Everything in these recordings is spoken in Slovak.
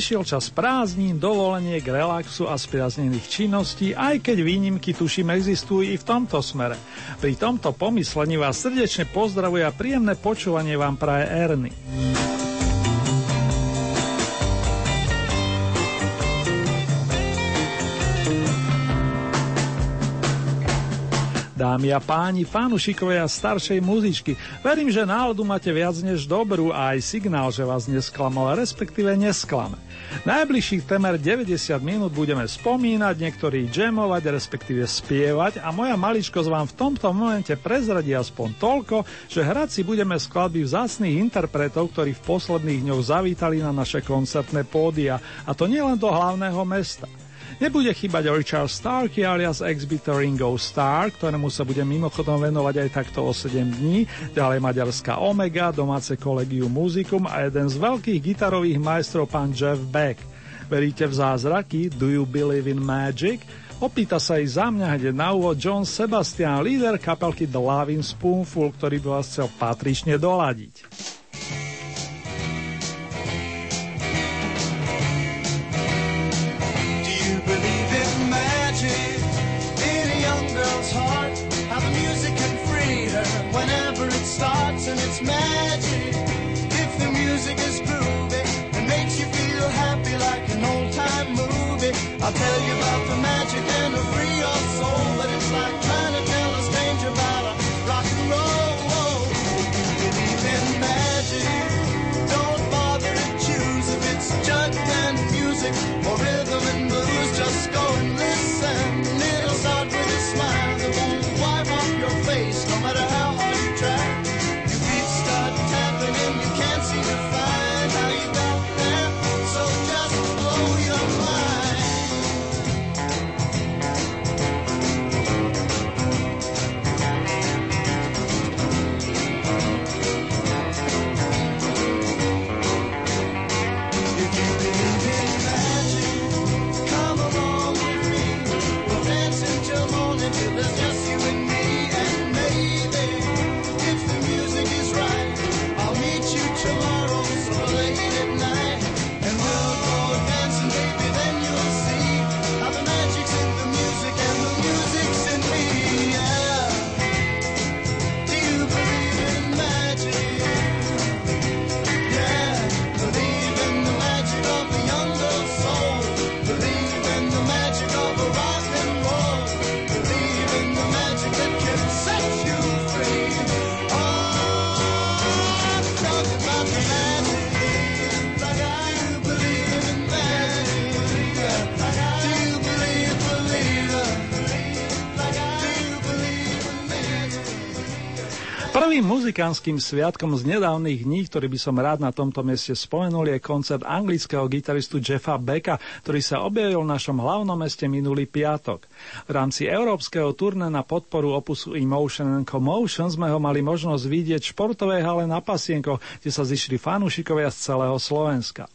Nadišiel čas prázdnin, dovoleniek, relaxu a spriaznených činností, aj keď výnimky tuším existujú i v tomto smere. Pri tomto pomyslení vás srdečne pozdravuje a príjemné počúvanie vám praje Erny. Dámy a páni, fanúšikovia staršej muzičky, verím, že náladu máte viac než dobrú a aj signál, že vás nesklamal, respektíve nesklame. Najbližších temer 90 minút budeme spomínať, niektorí jamovať, respektíve spievať a moja maličkosť vám v tomto momente prezradí aspoň toľko, že hrať si budeme skladby vzácných interpretov, ktorí v posledných dňoch zavítali na naše koncertné pódia, a to nielen do hlavného mesta. Nebude chýbať Richard Starkey alias Exbiter Ringo Starr, ktorému sa bude mimochodom venovať aj takto o 7 dní, ďalej maďarská Omega, domáce kolegium Muzikum a jeden z veľkých gitarových majstrov pán Jeff Beck. Veríte v zázraky? Do you believe in magic? Opýta sa i za mňa hneď na úvod John Sebastian, líder kapelky The Loving Spoonful, ktorý by vás chcel patrične doladiť. I'll tell you about the magic and the free your soul, but it's like trying to tell a stranger about a rock and roll. If you believe in magic, don't bother to choose if it's jug and music or rhythm and blues. Just go and listen. Muzikánskym sviatkom z nedávnych dní, ktorý by som rád na tomto mieste spomenul, je koncert anglického gitaristu Jeffa Becka, ktorý sa objavil v našom hlavnom meste minulý piatok. V rámci európskeho turné na podporu opusu Emotion and Commotion sme ho mali možnosť vidieť v športovej hale na Pasienkoch, kde sa zišli fanúšikovia z celého Slovenska.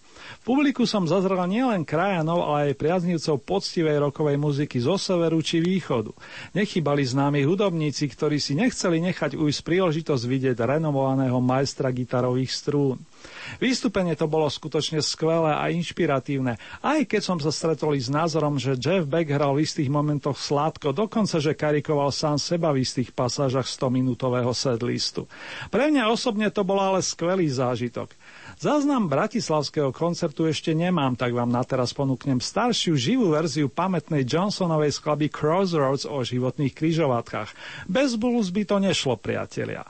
Publiku som zazrel nielen krajanov, ale aj priaznivcov poctivej rokovej muziky zo severu či východu. Nechybali známi hudobníci, ktorí si nechceli nechať ujsť príležitosť vidieť renomovaného majstra gitarových strún. Vystúpenie to bolo skutočne skvelé a inšpiratívne, aj keď som sa stretol s názorom, že Jeff Beck hral v istých momentoch sládko, dokonca, že karikoval sám seba v istých pasážach 100-minútového setlistu. Pre mňa osobne to bol ale skvelý zážitok. Záznam bratislavského koncertu ešte nemám, tak vám na teraz ponúknem staršiu živú verziu pamätnej Johnsonovej skladby Crossroads o životných kryžovatkách. Bez blues by to nešlo, priatelia.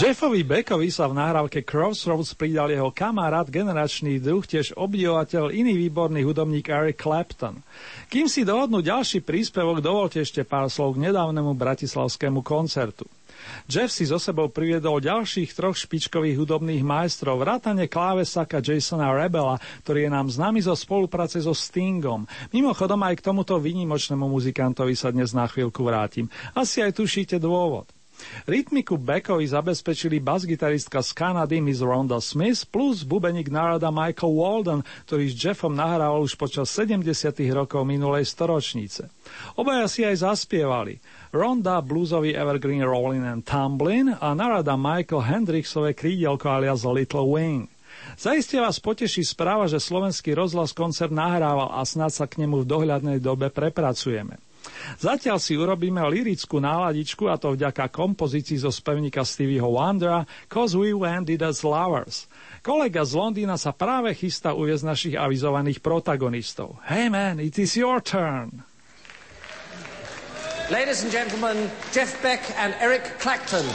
Jeffovi Beckovi sa v nahrávke Crossroads pridal jeho kamarát, generačný druh, tiež obdivovateľ, iný výborný hudobník Eric Clapton. Kým si dohodnú ďalší príspevok, dovolte ešte pár slov k nedávnemu bratislavskému koncertu. Jeff si zo sebou priviedol ďalších troch špičkových hudobných majstrov, vrátane klávesaka Jasona Rebela, ktorý je nám známy zo spolupráce so Stingom. Mimochodom aj k tomuto výnimočnému muzikantovi sa dnes na chvíľku vrátim. Asi aj tušíte dôvod. Rytmiku Beckovi zabezpečili basgitaristka z Kanady Miss Rhonda Smith plus bubeník národa Michael Walden, ktorý s Jeffom nahrával už počas 70. rokov minulej storočnice. Obaja si aj zaspievali. Ronda bluesový evergreen Rollin and Tumblin a narada Michael Hendrixové krídelko alias Little Wing. Zaistie vás poteší správa, že slovenský rozhlas koncert nahrával a snad sa k nemu v dohľadnej dobe prepracujeme. Zatiaľ si urobíme lirickú náladičku a to vďaka kompozícii zo spevníka Stevieho Wondera Cause We Wended as Lovers. Kolega z Londýna sa práve chystá uviezť našich avizovaných protagonistov. Hey man, it is your turn. Ladies and gentlemen, Jeff Beck and Eric Clacton.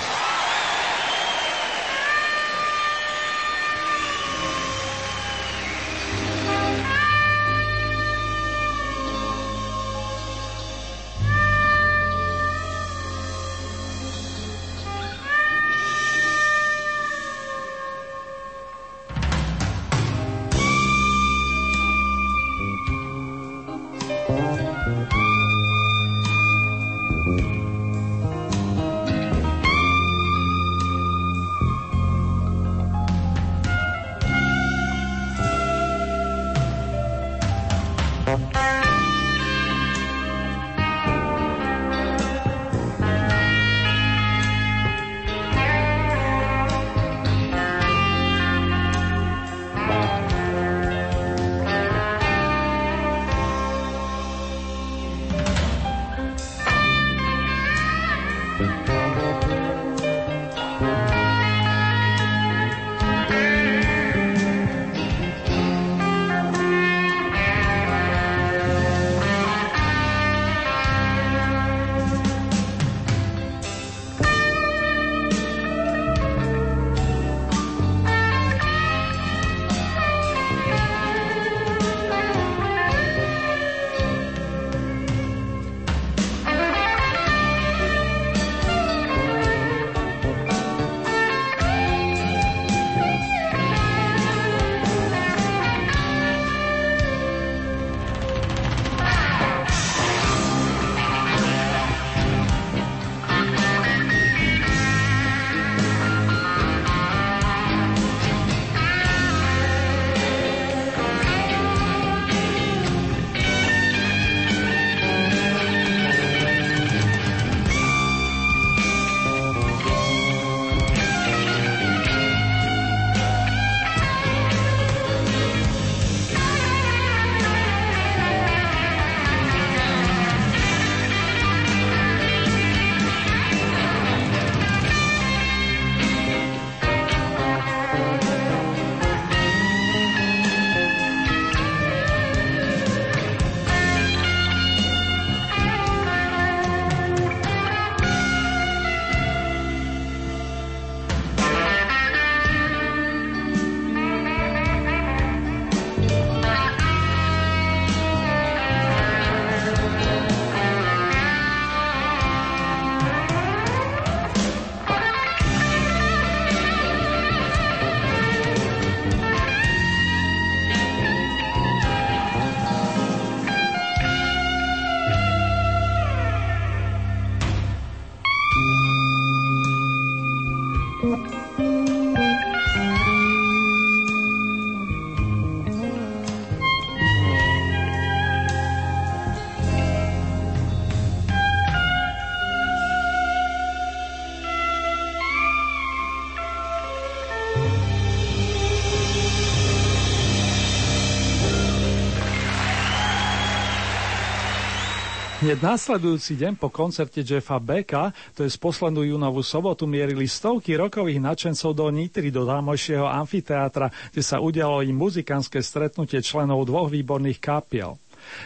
Hneď následujúci deň po koncerte Jeffa Becka, to je z poslednú júnovú sobotu, mierili stovky rokových nadšencov do Nitry, do tamojšieho amfiteátra, kde sa udialo im muzikánske stretnutie členov dvoch výborných kapiel.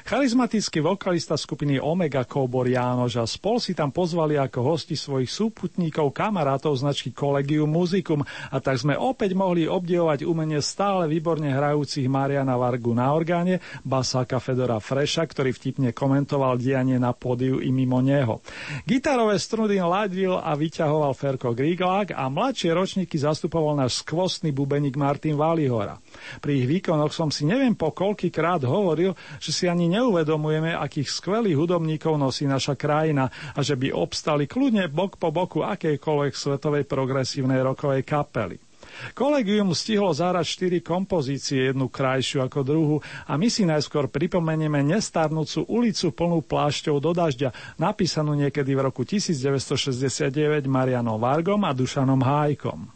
Charizmatický vokalista skupiny Omega Kobor Jánoš a spol si tam pozvali ako hosti svojich súputníkov, kamarátov značky Collegium Musicum a tak sme opäť mohli obdivovať umenie stále výborne hrajúcich Mariana Vargu na orgáne, basáka Fedora Freša, ktorý vtipne komentoval dianie na pódiu i mimo neho. Gitarové struny ladil a vyťahoval Ferko Griglák a mladšie ročníky zastupoval náš skvostný bubeník Martin Valihora. Pri ich výkonoch som si neviem po koľkýkrát hovoril, že si ani neuvedomujeme, akých skvelých hudobníkov nosí naša krajina a že by obstali kľudne bok po boku akejkoľvek svetovej progresívnej rokovej kapely. Kolegium stihlo zárať štyri kompozície, jednu krajšiu ako druhú a my si najskôr pripomenieme nestarnúcu ulicu plnú plášťov do dažďa, napísanú niekedy v roku 1969 Marianom Vargom a Dušanom Hájkom.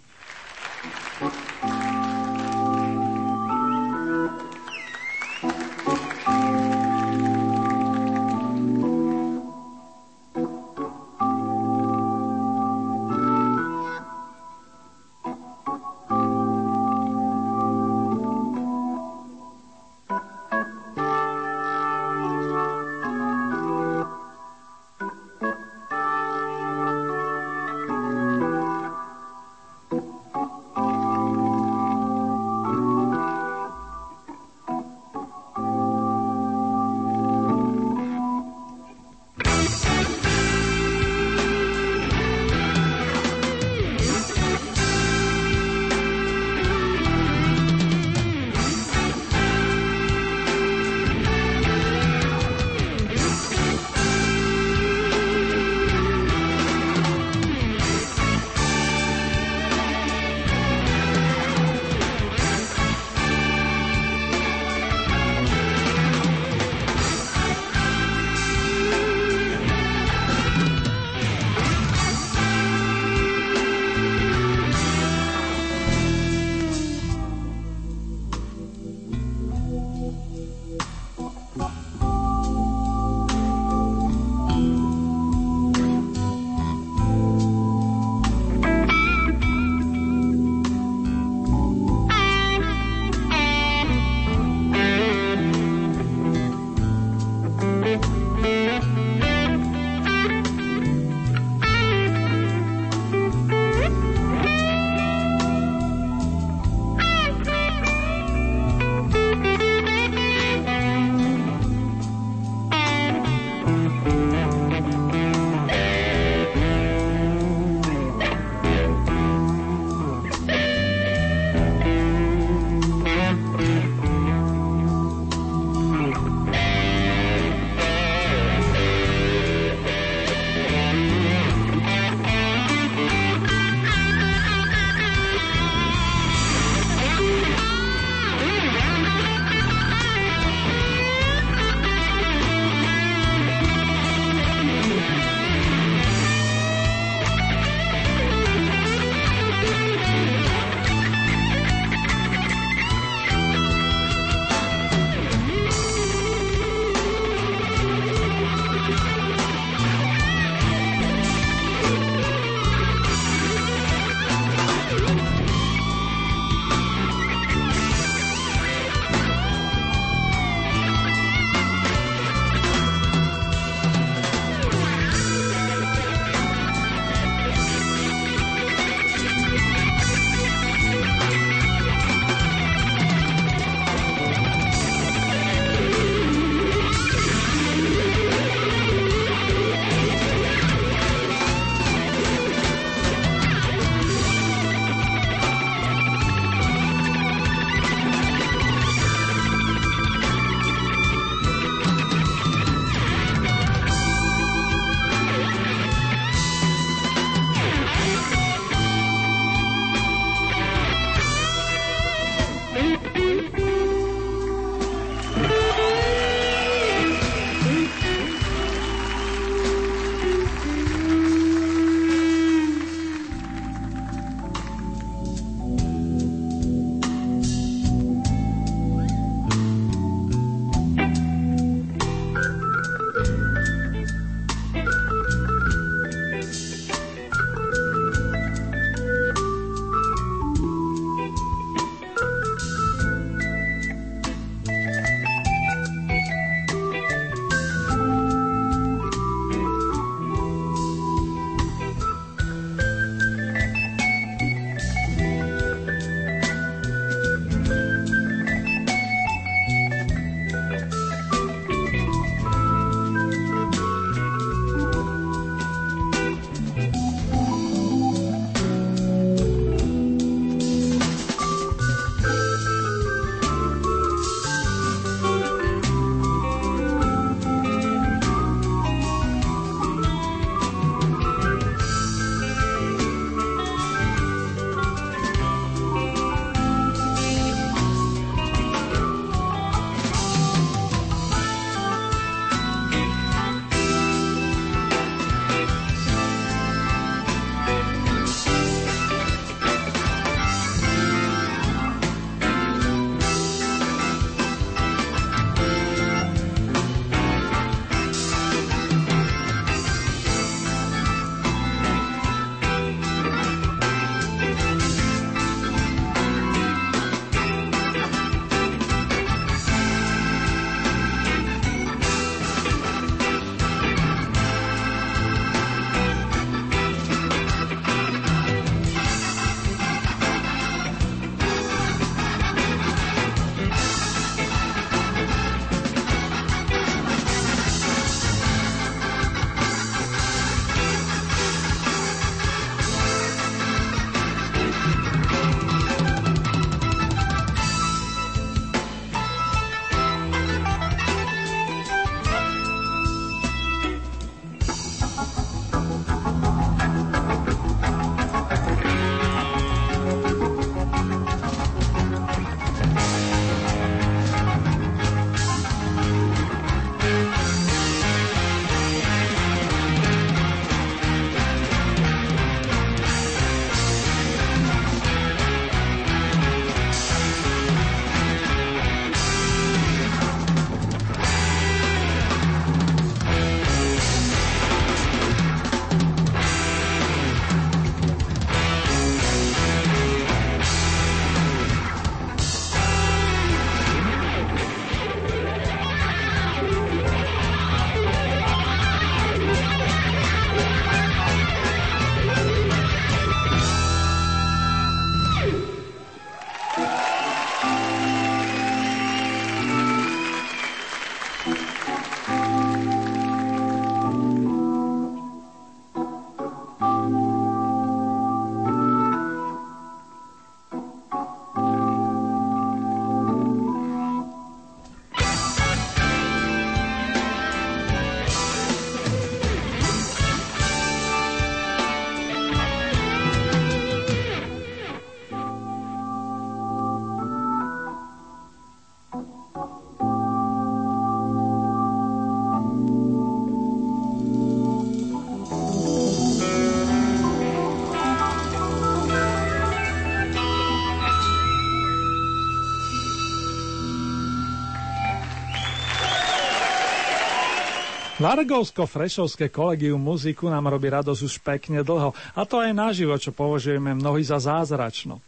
Vargovsko-Frešovské kolegium muziku nám robí radosť už pekne dlho, a to aj naživo, čo považujeme mnohí za zázračno.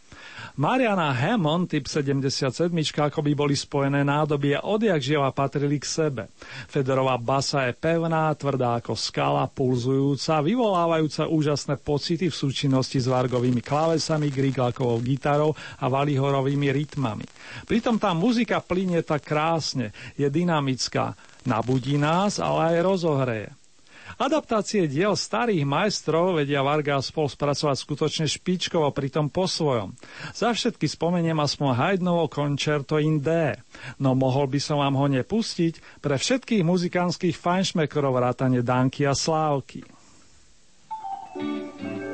Mariana Hammond, typ 77, ako by boli spojené nádoby a odjak živa patrili k sebe. Federová basa je pevná, tvrdá ako skala, pulzujúca, vyvolávajúca úžasné pocity v súčinnosti s vargovými klávesami, grigalkovou gitarou a valihorovými rytmami. Pritom tá muzika plynie tak krásne, je dynamická, nabudí nás, ale aj rozohreje. Adaptácie diel starých majstrov vedia Varga spol spracovať skutočne špičkovo, pritom po svojom. Za všetky spomeniem aspoň Haydnovo koncerto in D. No mohol by som vám ho nepustiť pre všetkých muzikánskych fajnšmekrov vrátane Danky a Slávky. thank you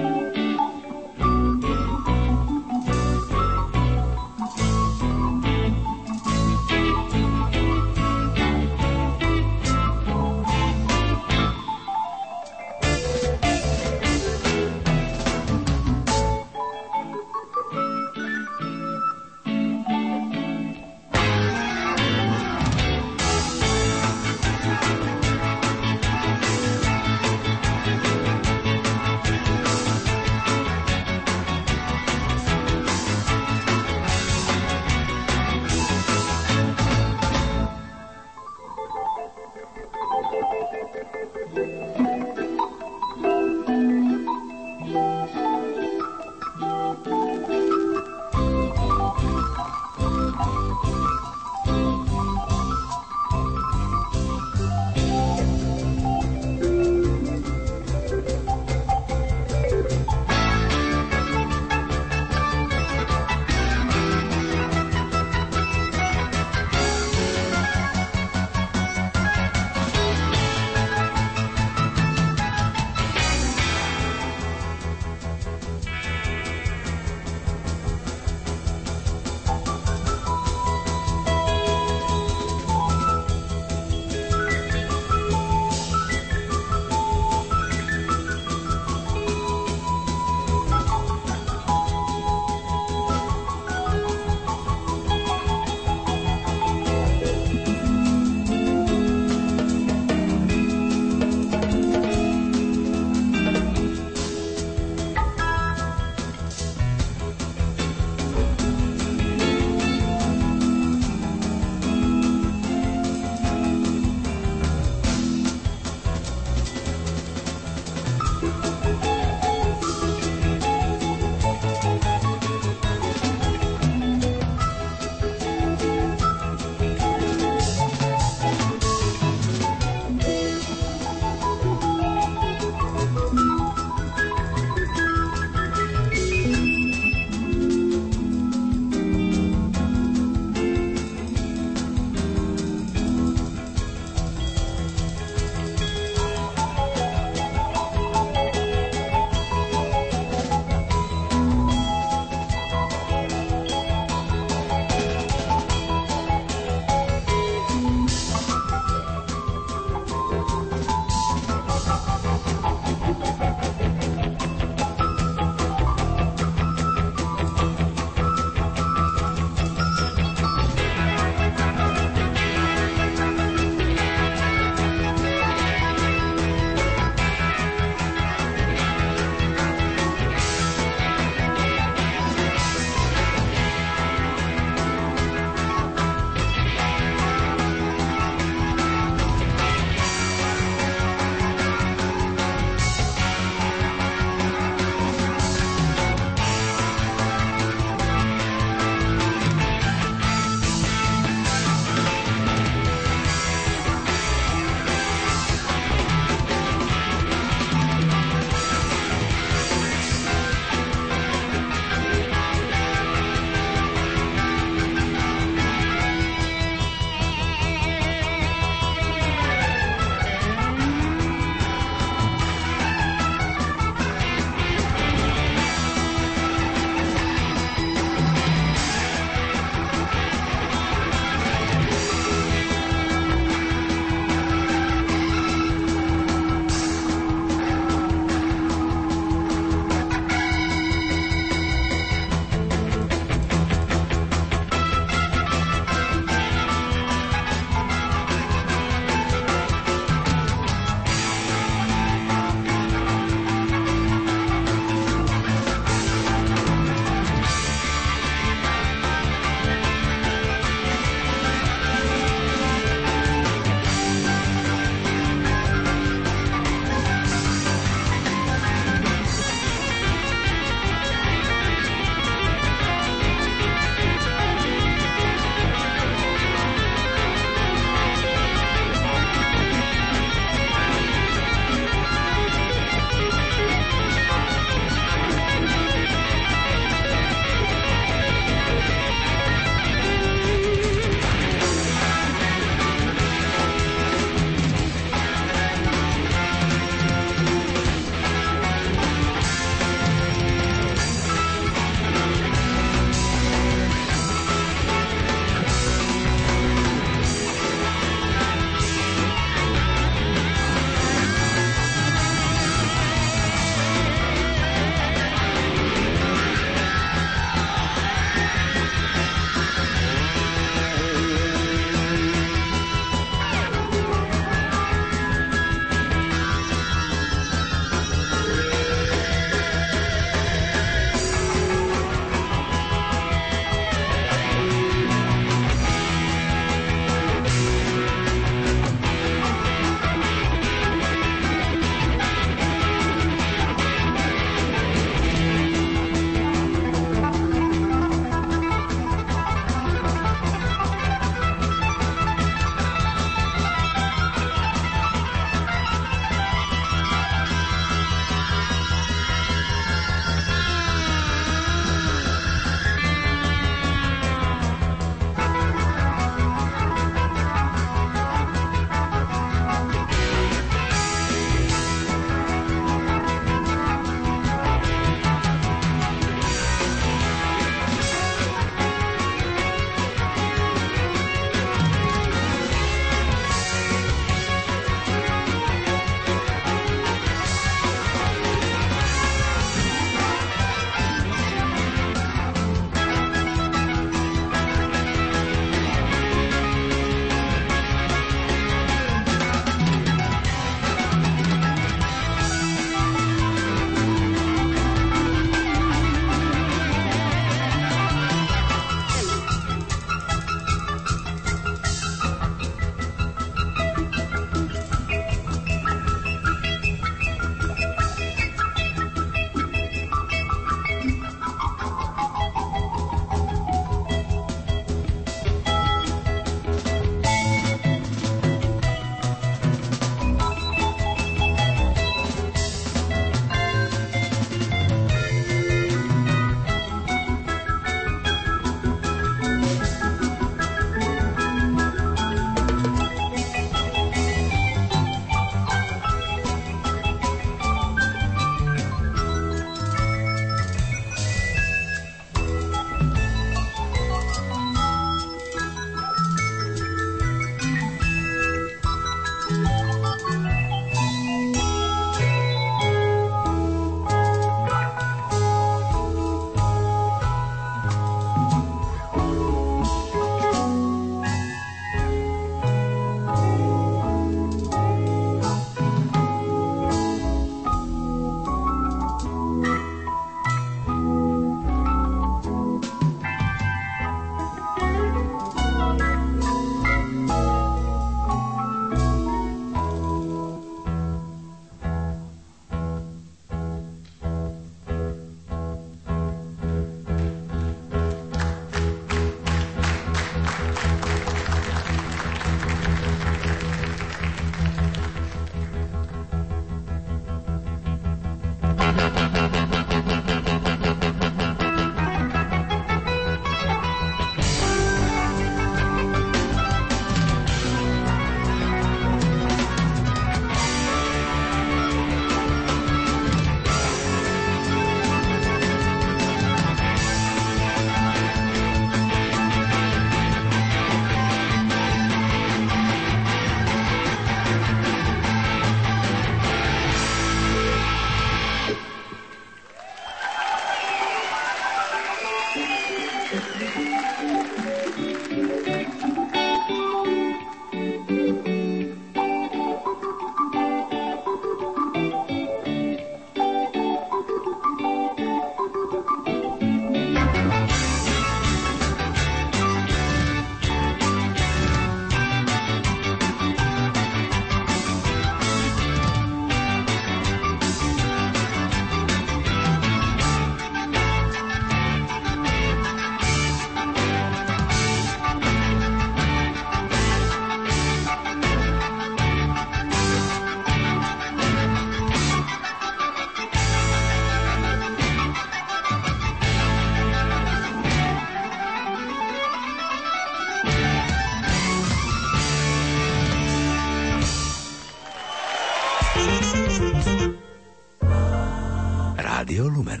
Rádio Lumen.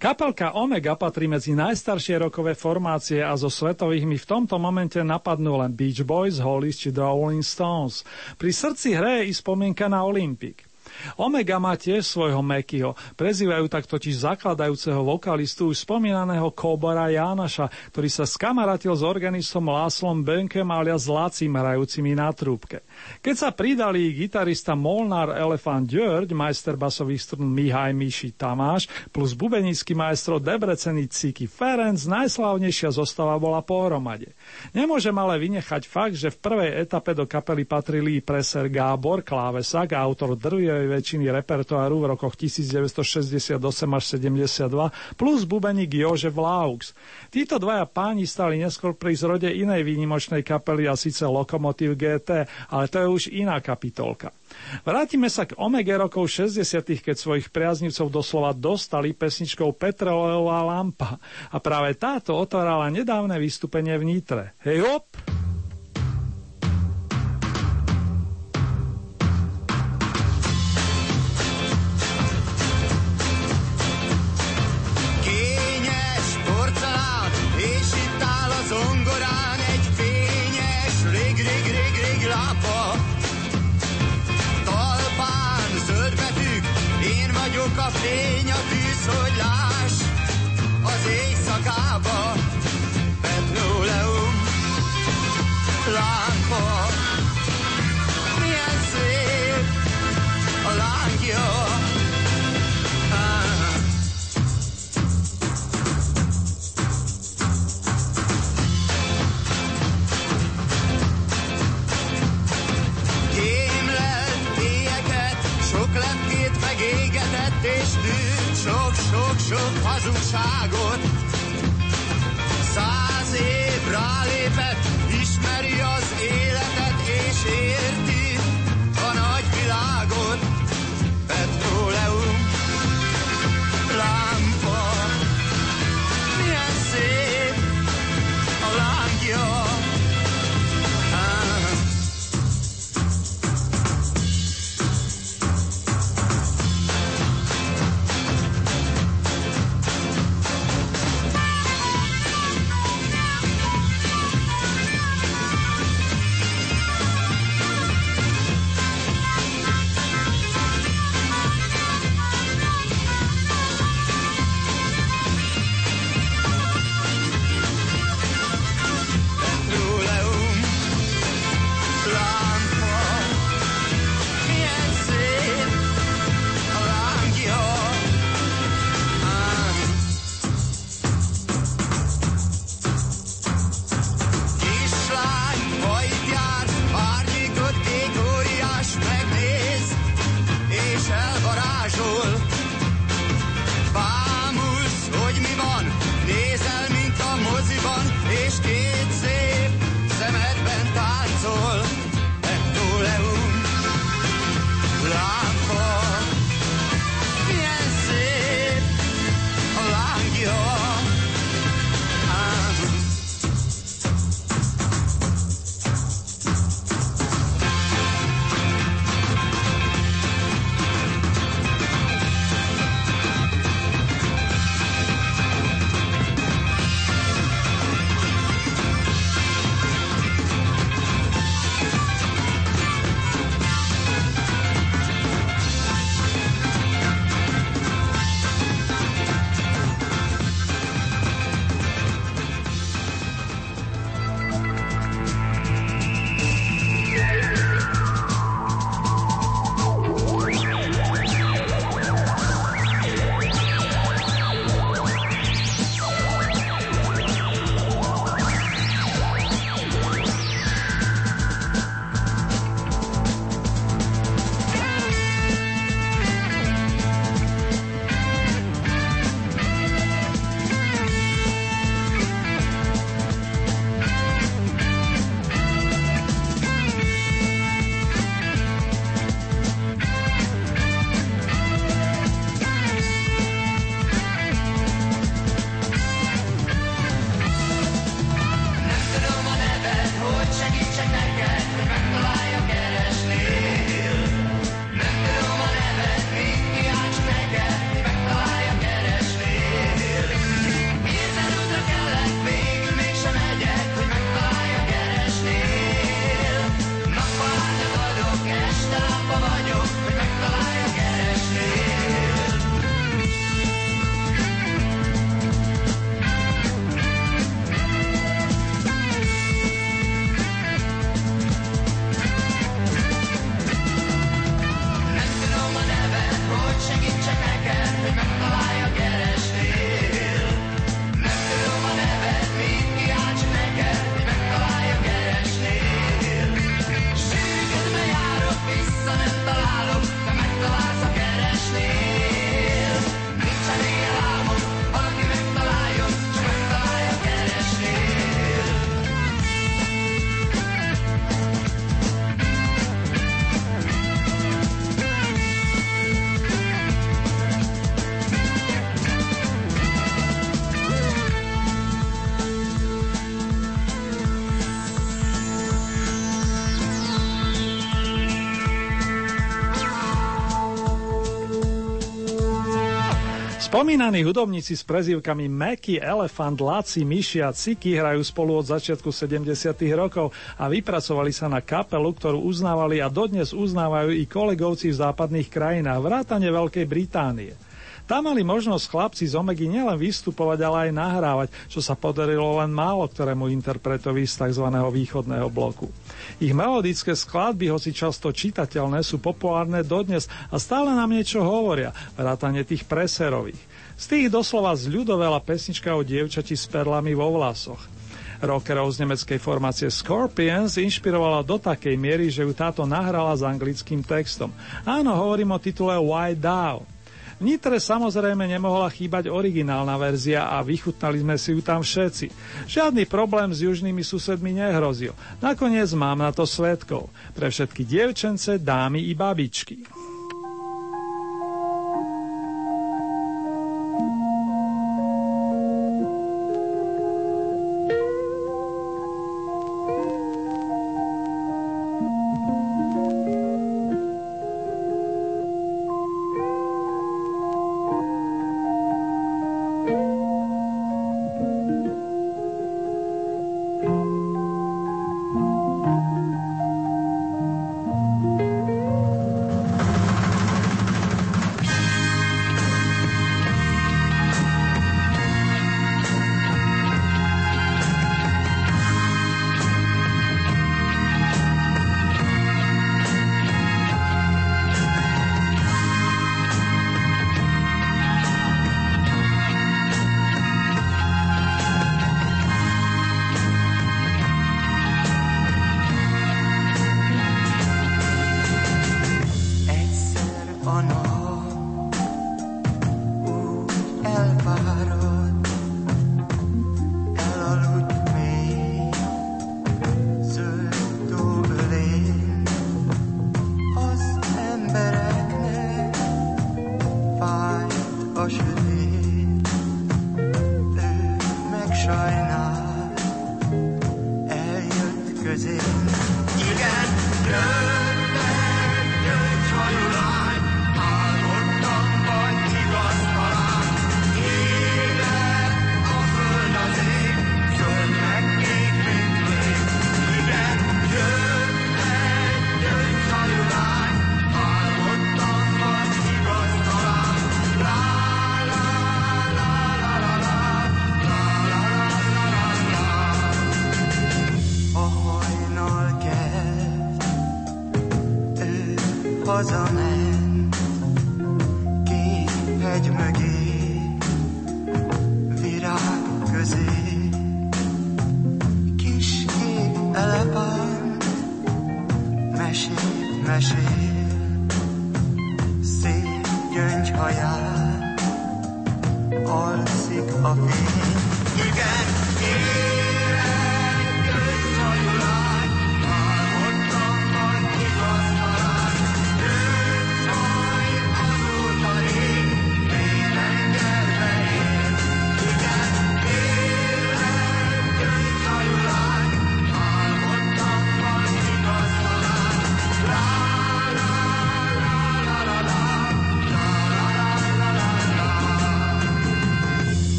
Kapelka Omega patrí medzi najstaršie rokové formácie a zo svetových mi v tomto momente napadnú len Beach Boys, Hollies či The Rolling Stones. Pri srdci hre je i spomienka na Olympic. Omega má tiež svojho Mekyho, prezývajú tak totiž zakladajúceho vokalistu už spomínaného Kobora Jánaša, ktorý sa skamaраtil s organistom Láslom Benkem alias Lacim hrajúcimi na trúbke. Keď sa pridali gitarista Molnár Elefant Ďörď, majster basových strun Mihaj Miši Tamáš plus bubenický majstro Debreceny Ciki Ferenc, najslavnejšia zostava bola pohromade. Nemôžem ale vynechať fakt, že v prvej etape do kapely patrili preser Gábor, klávesak a autor drvivej väčšiny repertoáru v rokoch 1968 až 72 plus bubeník Jožef Laux. Títo dvaja páni stali neskôr pri zrode inej výnimočnej kapely a síce Lokomotív GT, ale to je už iná kapitolka. Vrátime sa k Omege rokov 60 keď svojich priaznivcov doslova dostali pesničkou Petrolejová lampa. A práve táto otvárala nedávne vystúpenie v Nitre. Hej hop! Lény a tűz, hogy láss az éjszakában. Sok hazugságot. Száz év rálépett, ismeri az életet és érti Spomínaní hudobníci s prezývkami Meky, Elefant, Laci, Myši a Ciky hrajú spolu od začiatku 70. rokov a vypracovali sa na kapelu, ktorú uznávali a dodnes uznávajú i kolegovci v západných krajinách, vrátane Veľkej Británie. Tam mali možnosť chlapci z Omegy nielen vystupovať, ale aj nahrávať, čo sa podarilo len málo ktorému interpretovi z tzv. východného bloku. Ich melodické skladby, hoci často čitateľné, sú populárne dodnes a stále nám niečo hovoria, vrátane tých preserových. Z tých doslova zľudovela pesnička o dievčati s perlami vo vlasoch. Rockerov z nemeckej formácie Scorpions inšpirovala do takej miery, že ju táto nahrala s anglickým textom. Áno, hovorím o titule Why Down. V Nitre samozrejme nemohla chýbať originálna verzia a vychutnali sme si ju tam všetci. Žiadny problém s južnými susedmi nehrozil. Nakoniec mám na to svetkov. Pre všetky dievčence, dámy i babičky.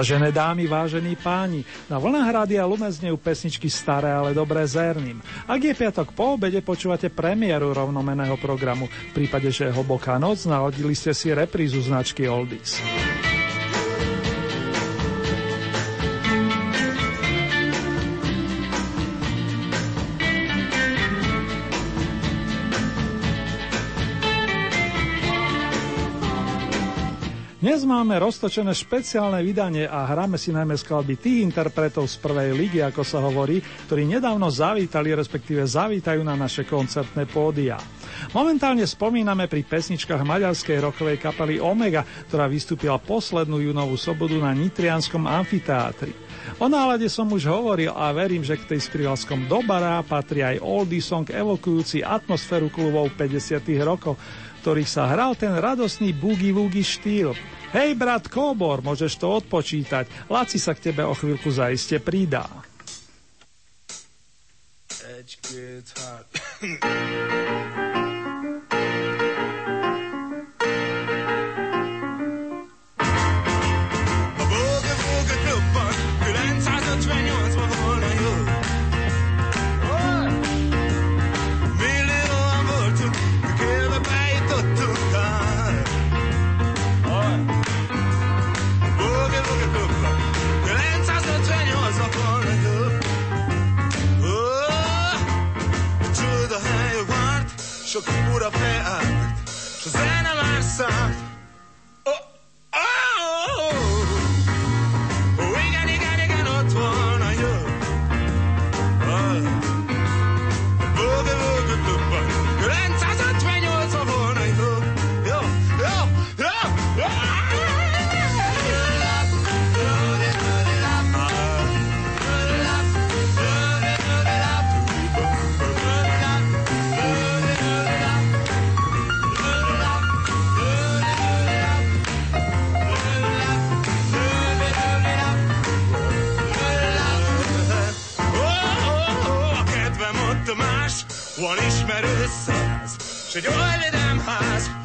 Vážené dámy, vážení páni, na vlnách Rádia Lumen znejú pesničky staré, ale dobré zerným. Ak je piatok po obede, počúvate premiéru rovnomeného programu. V prípade, že je hlboká noc, naladili ste si reprízu značky Oldies. Dnes máme roztočené špeciálne vydanie a hráme si najmä skladby tých interpretov z prvej ligy, ako sa hovorí, ktorí nedávno zavítali, respektíve zavítajú na naše koncertné pódia. Momentálne spomíname pri pesničkách maďarskej rokovej kapely Omega, ktorá vystúpila poslednú junovú sobodu na Nitrianskom amfiteátri. O nálade som už hovoril a verím, že k tej s do bara patrí aj oldie song evokujúci atmosféru klubov 50 rokov, ktorých sa hral ten radosný boogie-woogie štýl. Hej, brat Kóbor, môžeš to odpočítať. Laci sa k tebe o chvíľku zaiste pridá. Edge sok ura beállt, s a zene már szállt. She do all the them house.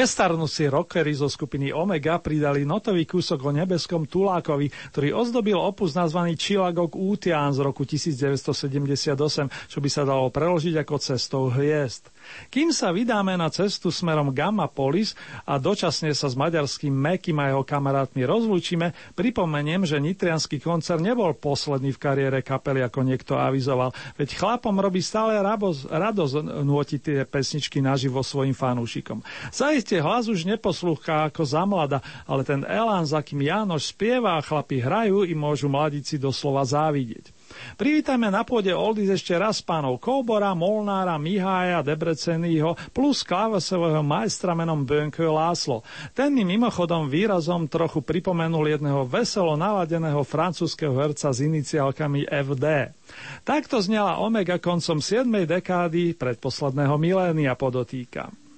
Nestarnúci rockery zo skupiny Omega pridali notový kúsok o nebeskom Tulákovi, ktorý ozdobil opus nazvaný Chilagok Útián z roku 1978, čo by sa dalo preložiť ako cestou hviezd. Kým sa vydáme na cestu smerom Gamma Polis a dočasne sa s maďarským Mekim a jeho kamarátmi rozlúčime, pripomeniem, že nitrianský koncert nebol posledný v kariére kapely, ako niekto avizoval, veď chlapom robí stále radosť, radosť nôtiť tie pesničky naživo svojim fanúšikom. Zaiste hlas už neposlúcha ako za mlada, ale ten elán, za kým Jánoš spieva a chlapi hrajú, im môžu mladíci doslova závidieť. Privítajme na pôde Oldies ešte raz pánov Koubora, Molnára, Mihája, Debrecenyho plus klávesového majstra menom Bönke Láslo. Ten mi mimochodom výrazom trochu pripomenul jedného veselo naladeného francúzského herca s iniciálkami FD. Takto znela Omega koncom 7. dekády predposledného milénia podotýka.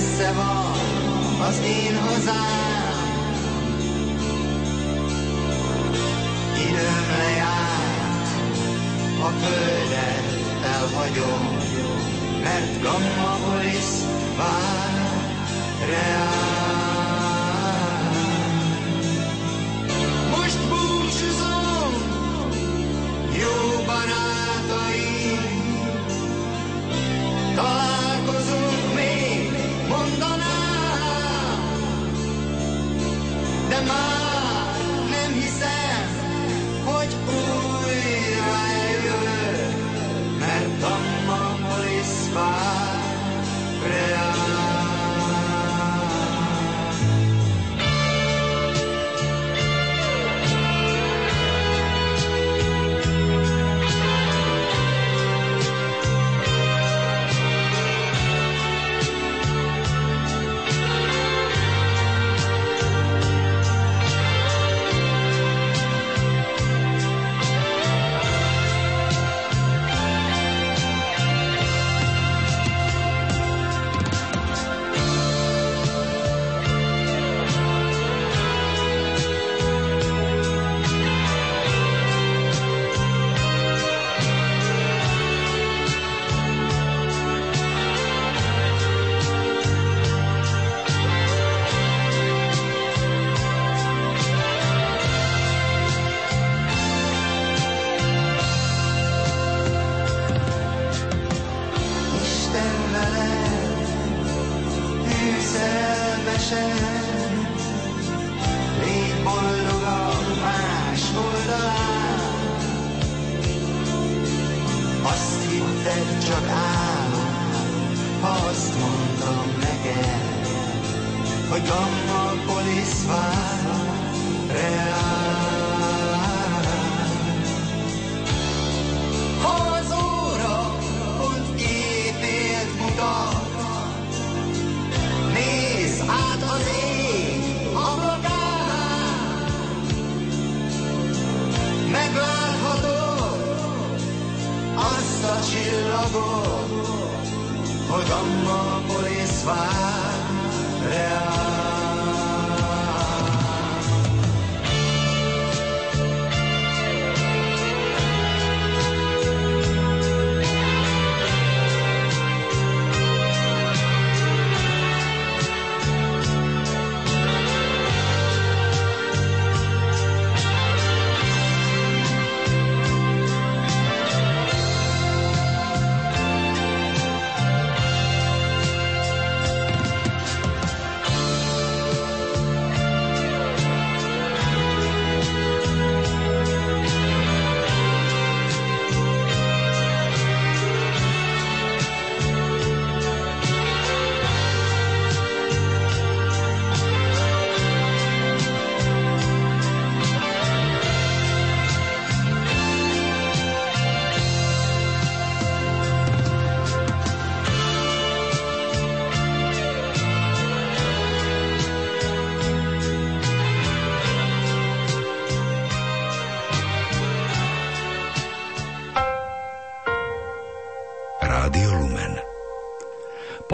Messze van az én hazám. Időm lejárt, a földet elhagyom, mert Gammapolis vár reál.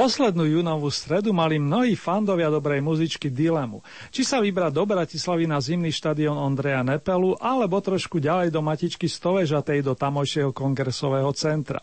Poslednú júnovú stredu mali mnohí fandovia dobrej muzičky dilemu. Či sa vybrať do Bratislavy na zimný štadión Ondreja Nepelu, alebo trošku ďalej do matičky Stovežatej do tamojšieho kongresového centra.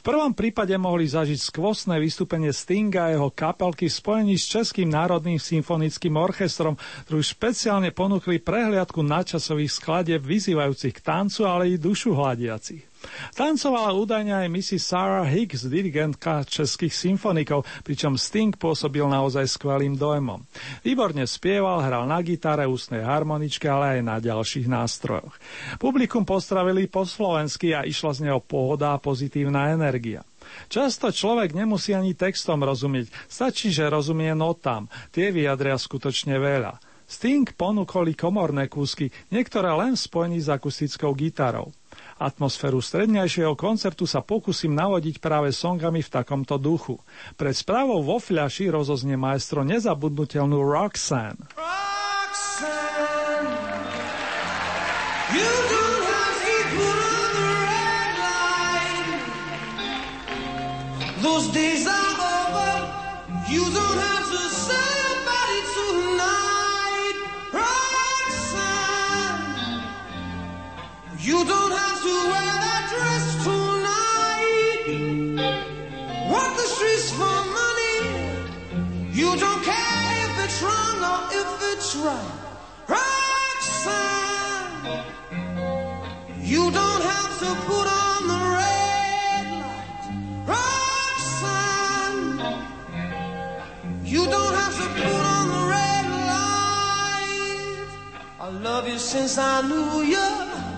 V prvom prípade mohli zažiť skvostné vystúpenie Stinga a jeho kapelky v spojení s Českým národným symfonickým orchestrom, ktorú špeciálne ponúkli prehliadku nadčasových skladieb vyzývajúcich k tancu, ale i dušu hľadiacich. Tancovala údajne aj Missy Sarah Hicks, dirigentka českých symfonikov, pričom Sting pôsobil naozaj skvelým dojmom. Výborne spieval, hral na gitare, ústnej harmoničke, ale aj na ďalších nástrojoch. Publikum postravili po slovensky a išla z neho pohoda a pozitívna energia. Často človek nemusí ani textom rozumieť, stačí, že rozumie notám, tie vyjadria skutočne veľa. Sting ponúkol komorné kúsky, niektoré len spojení s akustickou gitarou. Atmosféru strednejšieho koncertu sa pokúsim navodiť práve songami v takomto duchu. Pred správou vo fľaši rozoznie maestro nezabudnutelnú Roxanne. Roxanne, you have to put on the red line. Those days are over. You don't have to sell your body tonight, Roxanne. You don't since I knew you.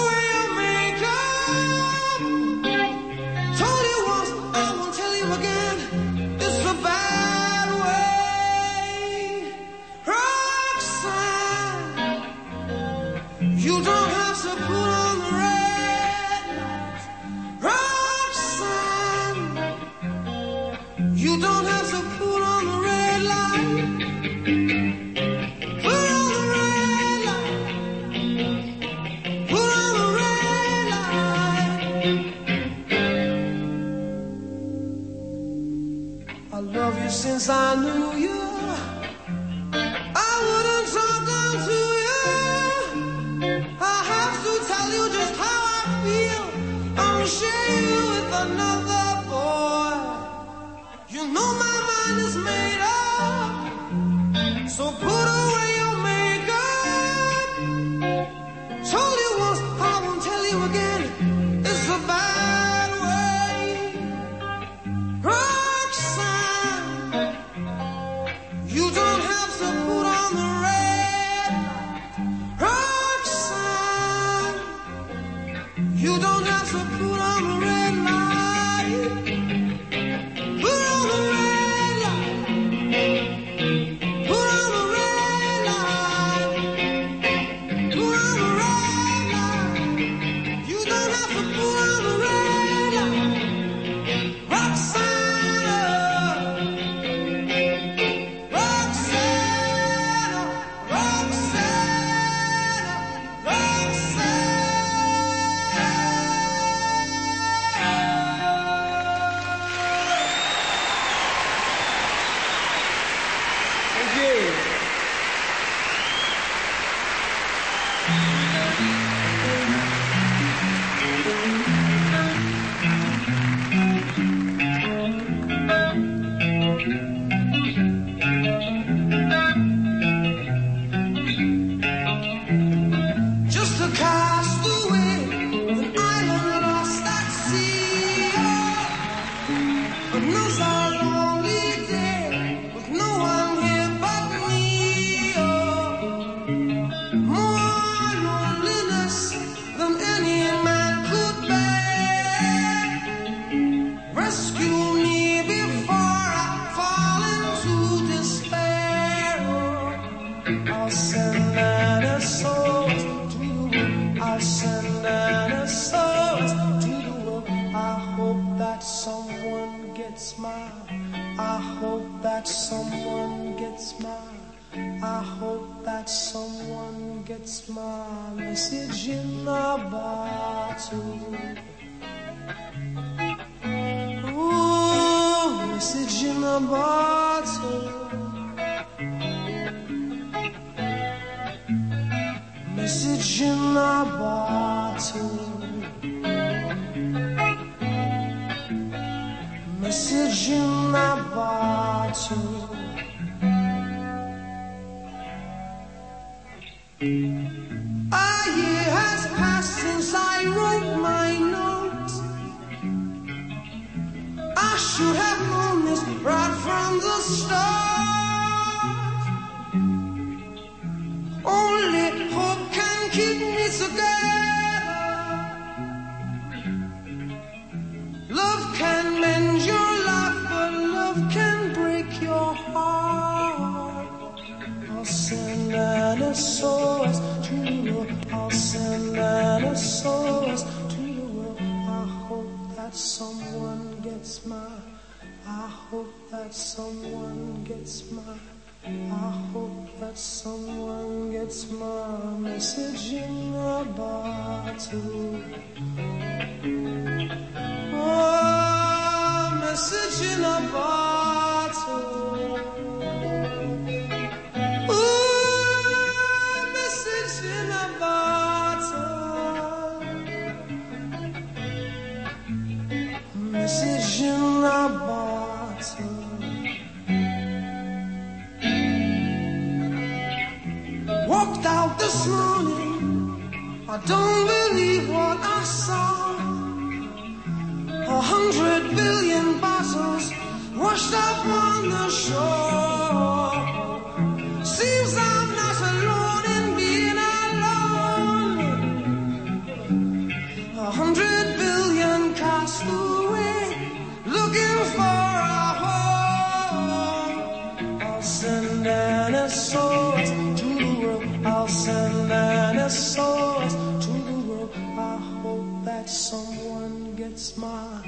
someone gets my.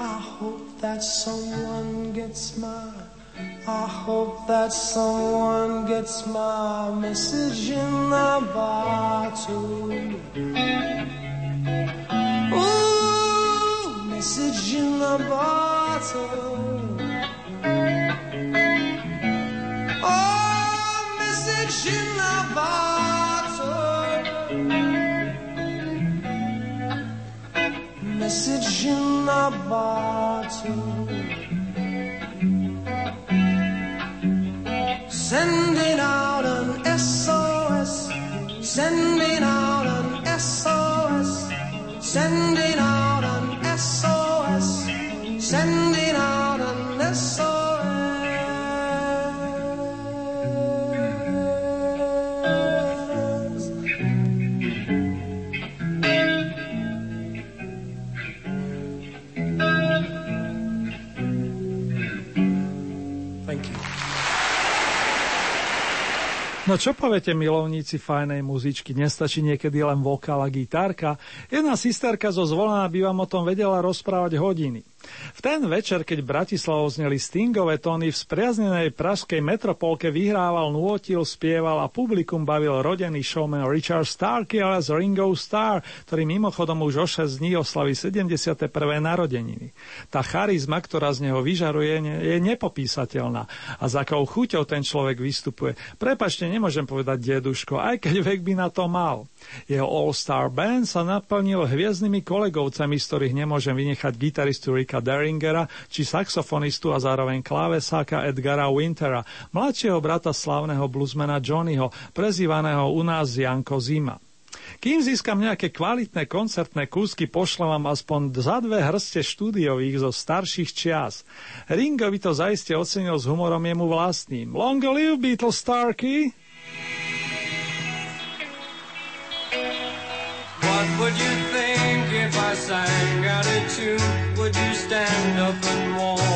I hope that someone gets my. I hope that someone gets my message in the bottle. Ooh, message in the bottle. Oh, message in the bottle. Message in the bottle. No čo poviete milovníci fajnej muzičky, nestačí niekedy len vokál a gitárka? Jedna sisterka zo zvolená by vám o tom vedela rozprávať hodiny. V ten večer, keď Bratislavou zneli Stingové tóny v spriaznenej pražskej metropolke vyhrával, nôtil, spieval a publikum bavil rodený showman Richard Starkey alias Ringo Starr, ktorý mimochodom už o 6 dní oslaví 71. narodeniny. Tá charizma, ktorá z neho vyžaruje, je nepopísateľná. A za akou chuťou ten človek vystupuje. Prepačte, nemôžem povedať deduško, aj keď vek by na to mal. Jeho All-Star Band sa naplnil hviezdnymi kolegovcami, z ktorých nemôžem vynechať gitaristu Ricka Deringera či saxofonistu a zároveň klávesáka Edgara Wintera, mladšieho brata slávneho bluesmana Johnnyho, prezývaného u nás Janko Zima. Kým získam nejaké kvalitné koncertné kúsky, pošlem vám aspoň za dve hrste štúdiových zo starších čias. Ringo by to zaiste ocenil s humorom jemu vlastným. Long live Beatles Starkey! What would you think if I sang out a tune? Stand up and walk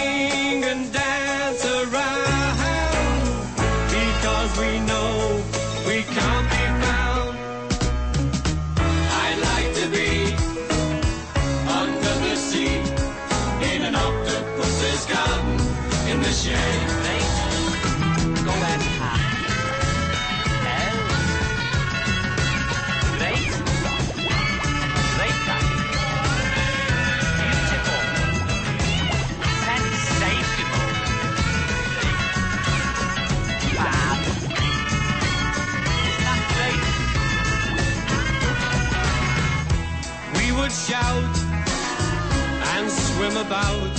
about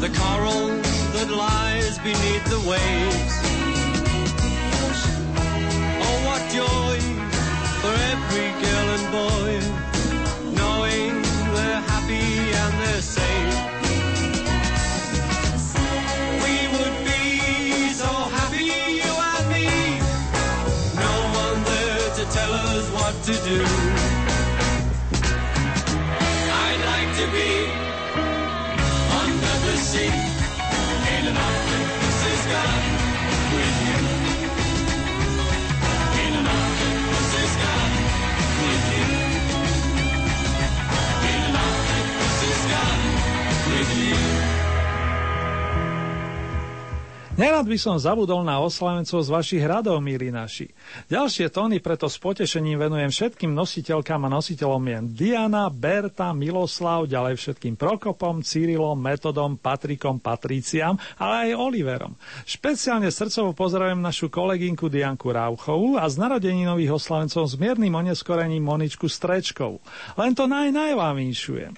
the coral that lies beneath the waves. Oh, what joy for every girl and boy, knowing they're happy and they're Nerad by som zabudol na oslavencov z vašich hradov, milí naši. Ďalšie tóny preto s potešením venujem všetkým nositeľkám a nositeľom mien Diana, Berta, Miloslav, ďalej všetkým Prokopom, Cyrilom, Metodom, Patrikom, Patriciam, ale aj Oliverom. Špeciálne srdcovo pozdravujem našu kolegynku Dianku Rauchovú a z narodeninových oslavencov s miernym oneskorením Moničku Strečkovú. Len to naj, vinšujem.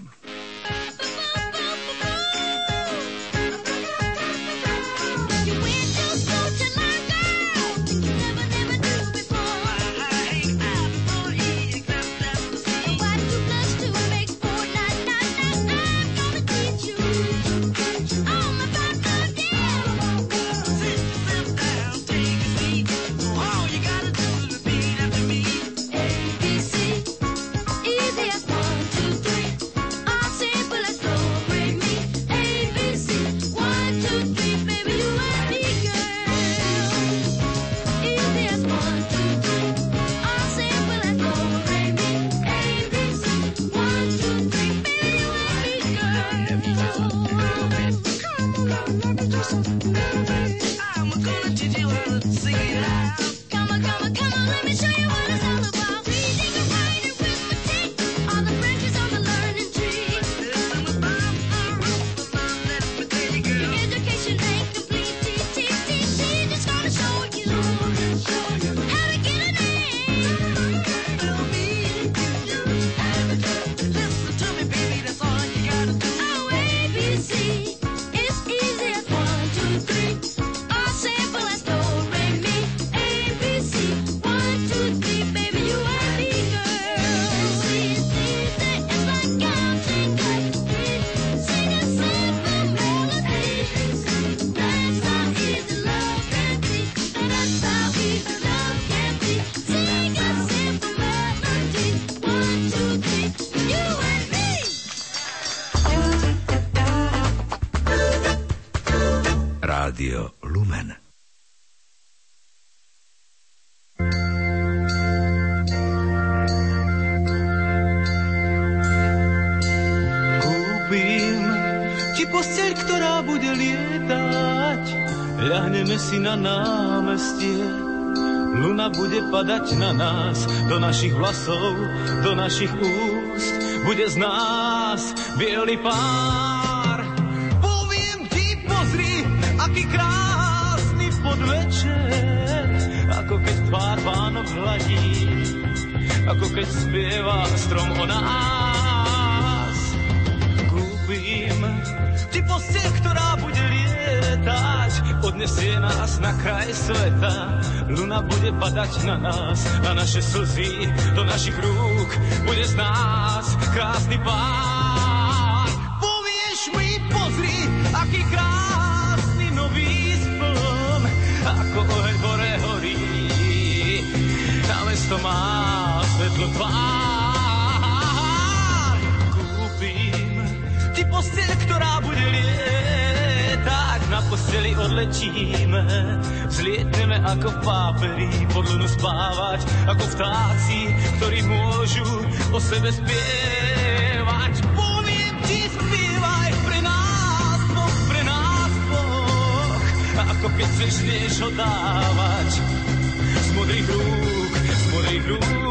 Na námestie. Luna bude padať na nás, do našich vlasov, do našich úst. Bude z nás biely pár. Poviem ti, pozri, aký krásny podvečer. Ako keď tvár Vánok hladí, ako keď spieva strom o nás. Kúpim ti bude lietať, odnesie nás na kraj sveta. Luna bude padať na nás, na naše slzy, do našich rúk, bude z nás krásny pár. Povieš mi, pozri, aký krásny nový spln, ako oheň hore horí. Na mesto má svetlo tvár. Odletíme, zlietneme ako v páperi, pod lunu spávať, ako vtáci, ktorí môžu o sebe spievať. Poviem ti, spievaj pre nás, Boh, pre nás, Boh, ako keď chceš niečo dávať. Z modrých rúk, z modrých rúk.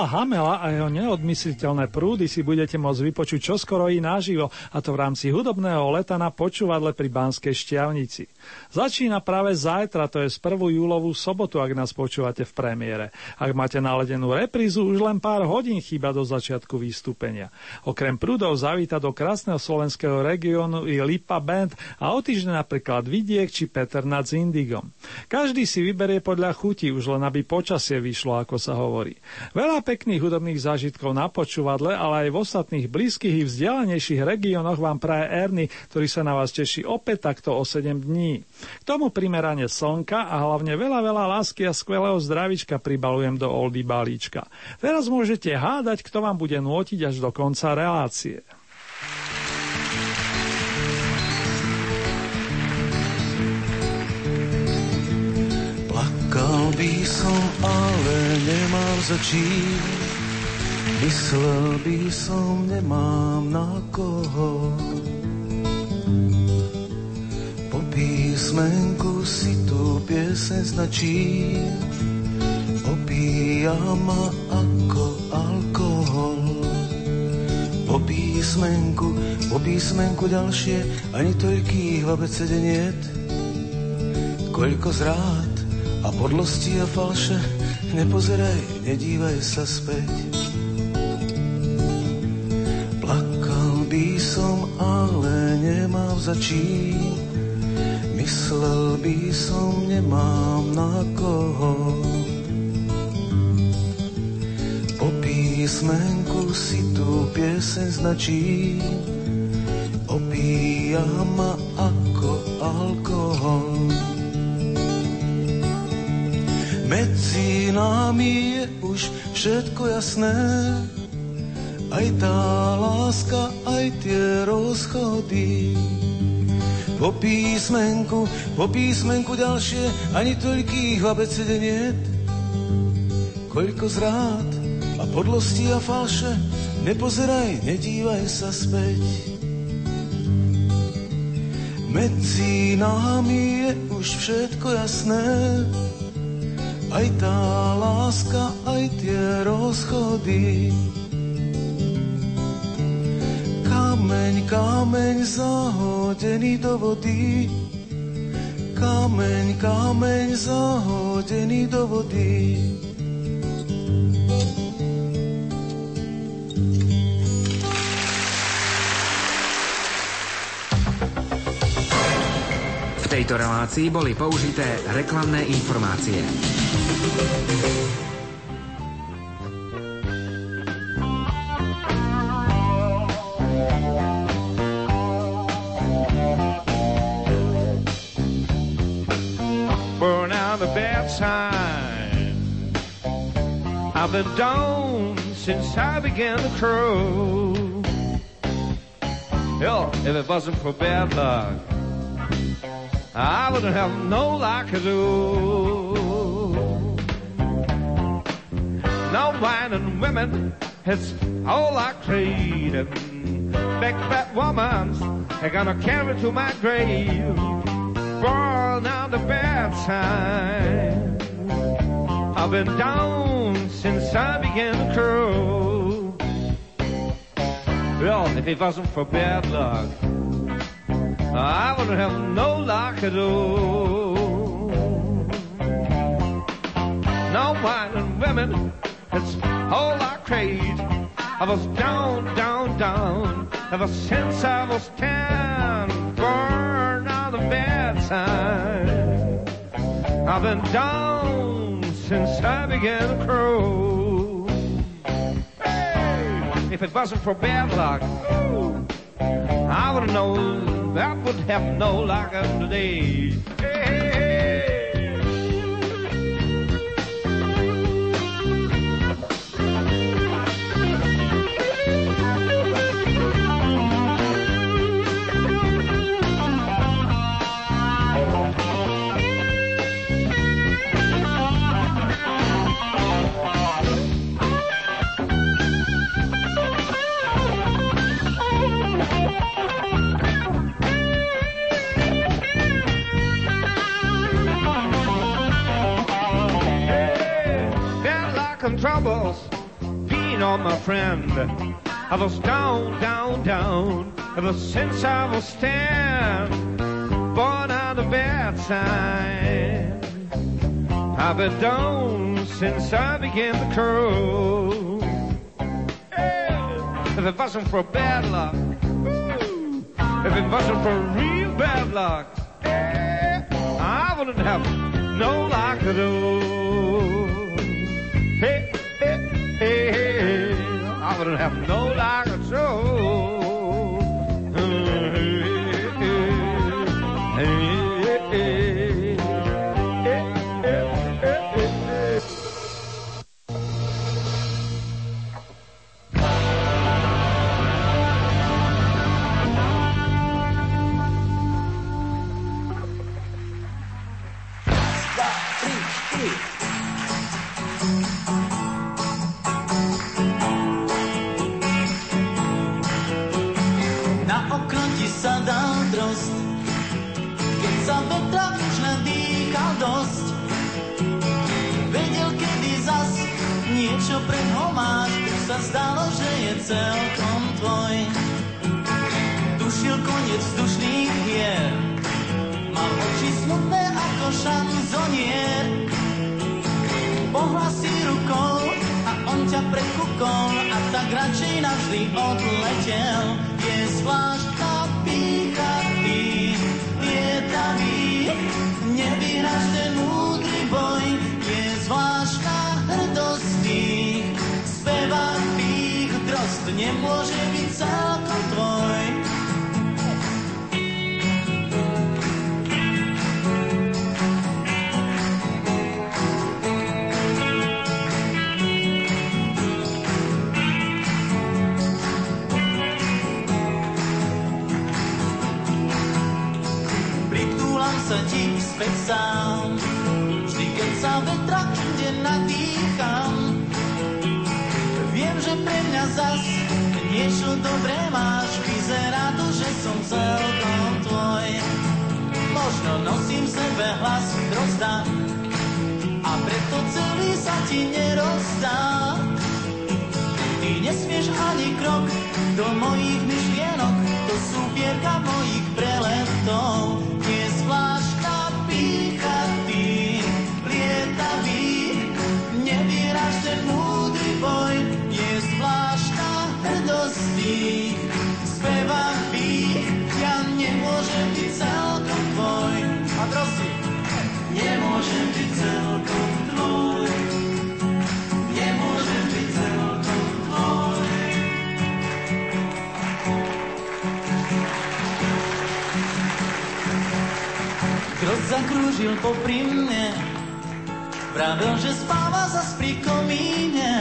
Pavla Hamela a jeho neodmysliteľné prúdy si budete môcť vypočuť čoskoro i naživo, a to v rámci hudobného leta na počúvadle pri Banskej šťavnici. Začína práve zajtra, to je z 1. júlovú sobotu, ak nás počúvate v premiére. Ak máte naledenú reprízu, už len pár hodín chýba do začiatku vystúpenia. Okrem prúdov zavíta do krásneho slovenského regiónu i Lipa Band a o týždeň napríklad Vidiek či Peter nad Zindigom. Každý si vyberie podľa chuti, už len aby počasie vyšlo, ako sa hovorí. Veľa pekných hudobných zážitkov na počúvadle, ale aj v ostatných blízkych i vzdialenejších regiónoch vám praje Erny, ktorý sa na vás teší opäť takto o 7 dní. K tomu primerane slnka a hlavne veľa, veľa lásky a skvelého zdravička pribalujem do Oldy balíčka. Teraz môžete hádať, kto vám bude nôtiť až do konca relácie. By som, ale nemám za čím. Myslel by som, nemám na koho. Po písmenku si tu piesen značí. Opíja ma ako alkohol. Po písmenku, po písmenku ďalšie, ani toľkých v abecede. Koľko zrád a podlosti a falše, nepozeraj, nedívaj sa späť. Plakal by som, ale nemám za čím. Myslel by som, nemám na koho. Po písmenku si tu pieseň značí. Opíja ma Medzi nami je už všetko jasné, aj tá láska, aj tie rozchody. Po písmenku, po písmenku ďalšie, ani toľkých abecede niet. Koľko zrád a podlosti a falše, nepozeraj, nedívaj sa späť. Medzi nami je už všetko jasné, Aj tá láska, aj tie rozchody. Kameň, kameň zahodený do vody. Kameň, kameň zahodený do vody. V tejto relácii boli použité reklamné informácie. I've been down since I began to crow. Hell, if it wasn't for bad luck, I wouldn't have no luck at all. No wine and women, it's all I crave. Big fat woman's are gonna carry to my grave burn out the bad time. I've been down since I began to crow. Well, if it wasn't for bad luck, I wouldn't have no luck at all. No wine and women, it's all I crave. I was down, down, down, ever since I was ten. Burn out the bad time. I've been down since I began to crow. Hey, if it wasn't for bad luck, I would have known that would have no luck of today. Hey, I was down, down, down ever since I was ten. Born out of bad time. I've been down since I began to. Hey, if it wasn't for bad luck, if it wasn't for real bad luck, I wouldn't have no luck at all. Have no luck at all. Celkom tvoj. Tušil koniec vzdušných hier, mal oči smutné ako šanzonier. Pohlasí rukou a on ťa prekúkol a tak radšej navždy odletel. Je zvláštna nemôže byť celkom tvoj. Pritúlam sa ti späť sám, dobré máš, vyzerá to, že som celkom tvoj. Možno nosím sebe hlas drozda a preto to celý sa ti nerozdá. Ty nesmieš ani krok do mojich myšlienok, sú pierka mojich zakrúžil popri mne, pravil, že spáva zas pri komíne.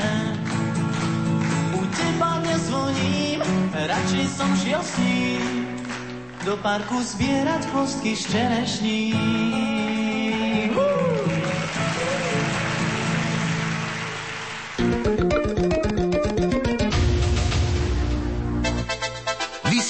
U teba nezvoním, radšej som šiel s ním. Do parku zbierať kostky z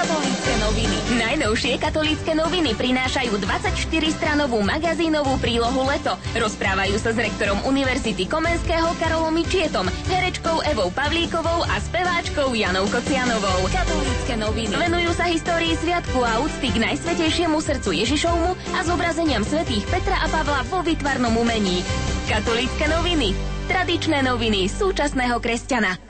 Katolícke noviny. Najnovšie katolícke noviny prinášajú 24-stranovú magazínovú prílohu Leto. Rozprávajú sa s rektorom Univerzity Komenského Karolom Mičietom, herečkou Evou Pavlíkovou a speváčkou Janou Kocianovou. Katolícke noviny. Venujú sa histórii sviatku a úcty k najsvetejšiemu srdcu Ježišovmu a zobrazeniam svätých Petra a Pavla vo vytvarnom umení. Katolícke noviny. Tradičné noviny súčasného kresťana.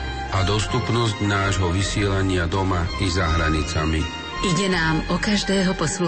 a dostupnosť nášho vysielania doma i za hranicami. Ide nám o každého poslucháča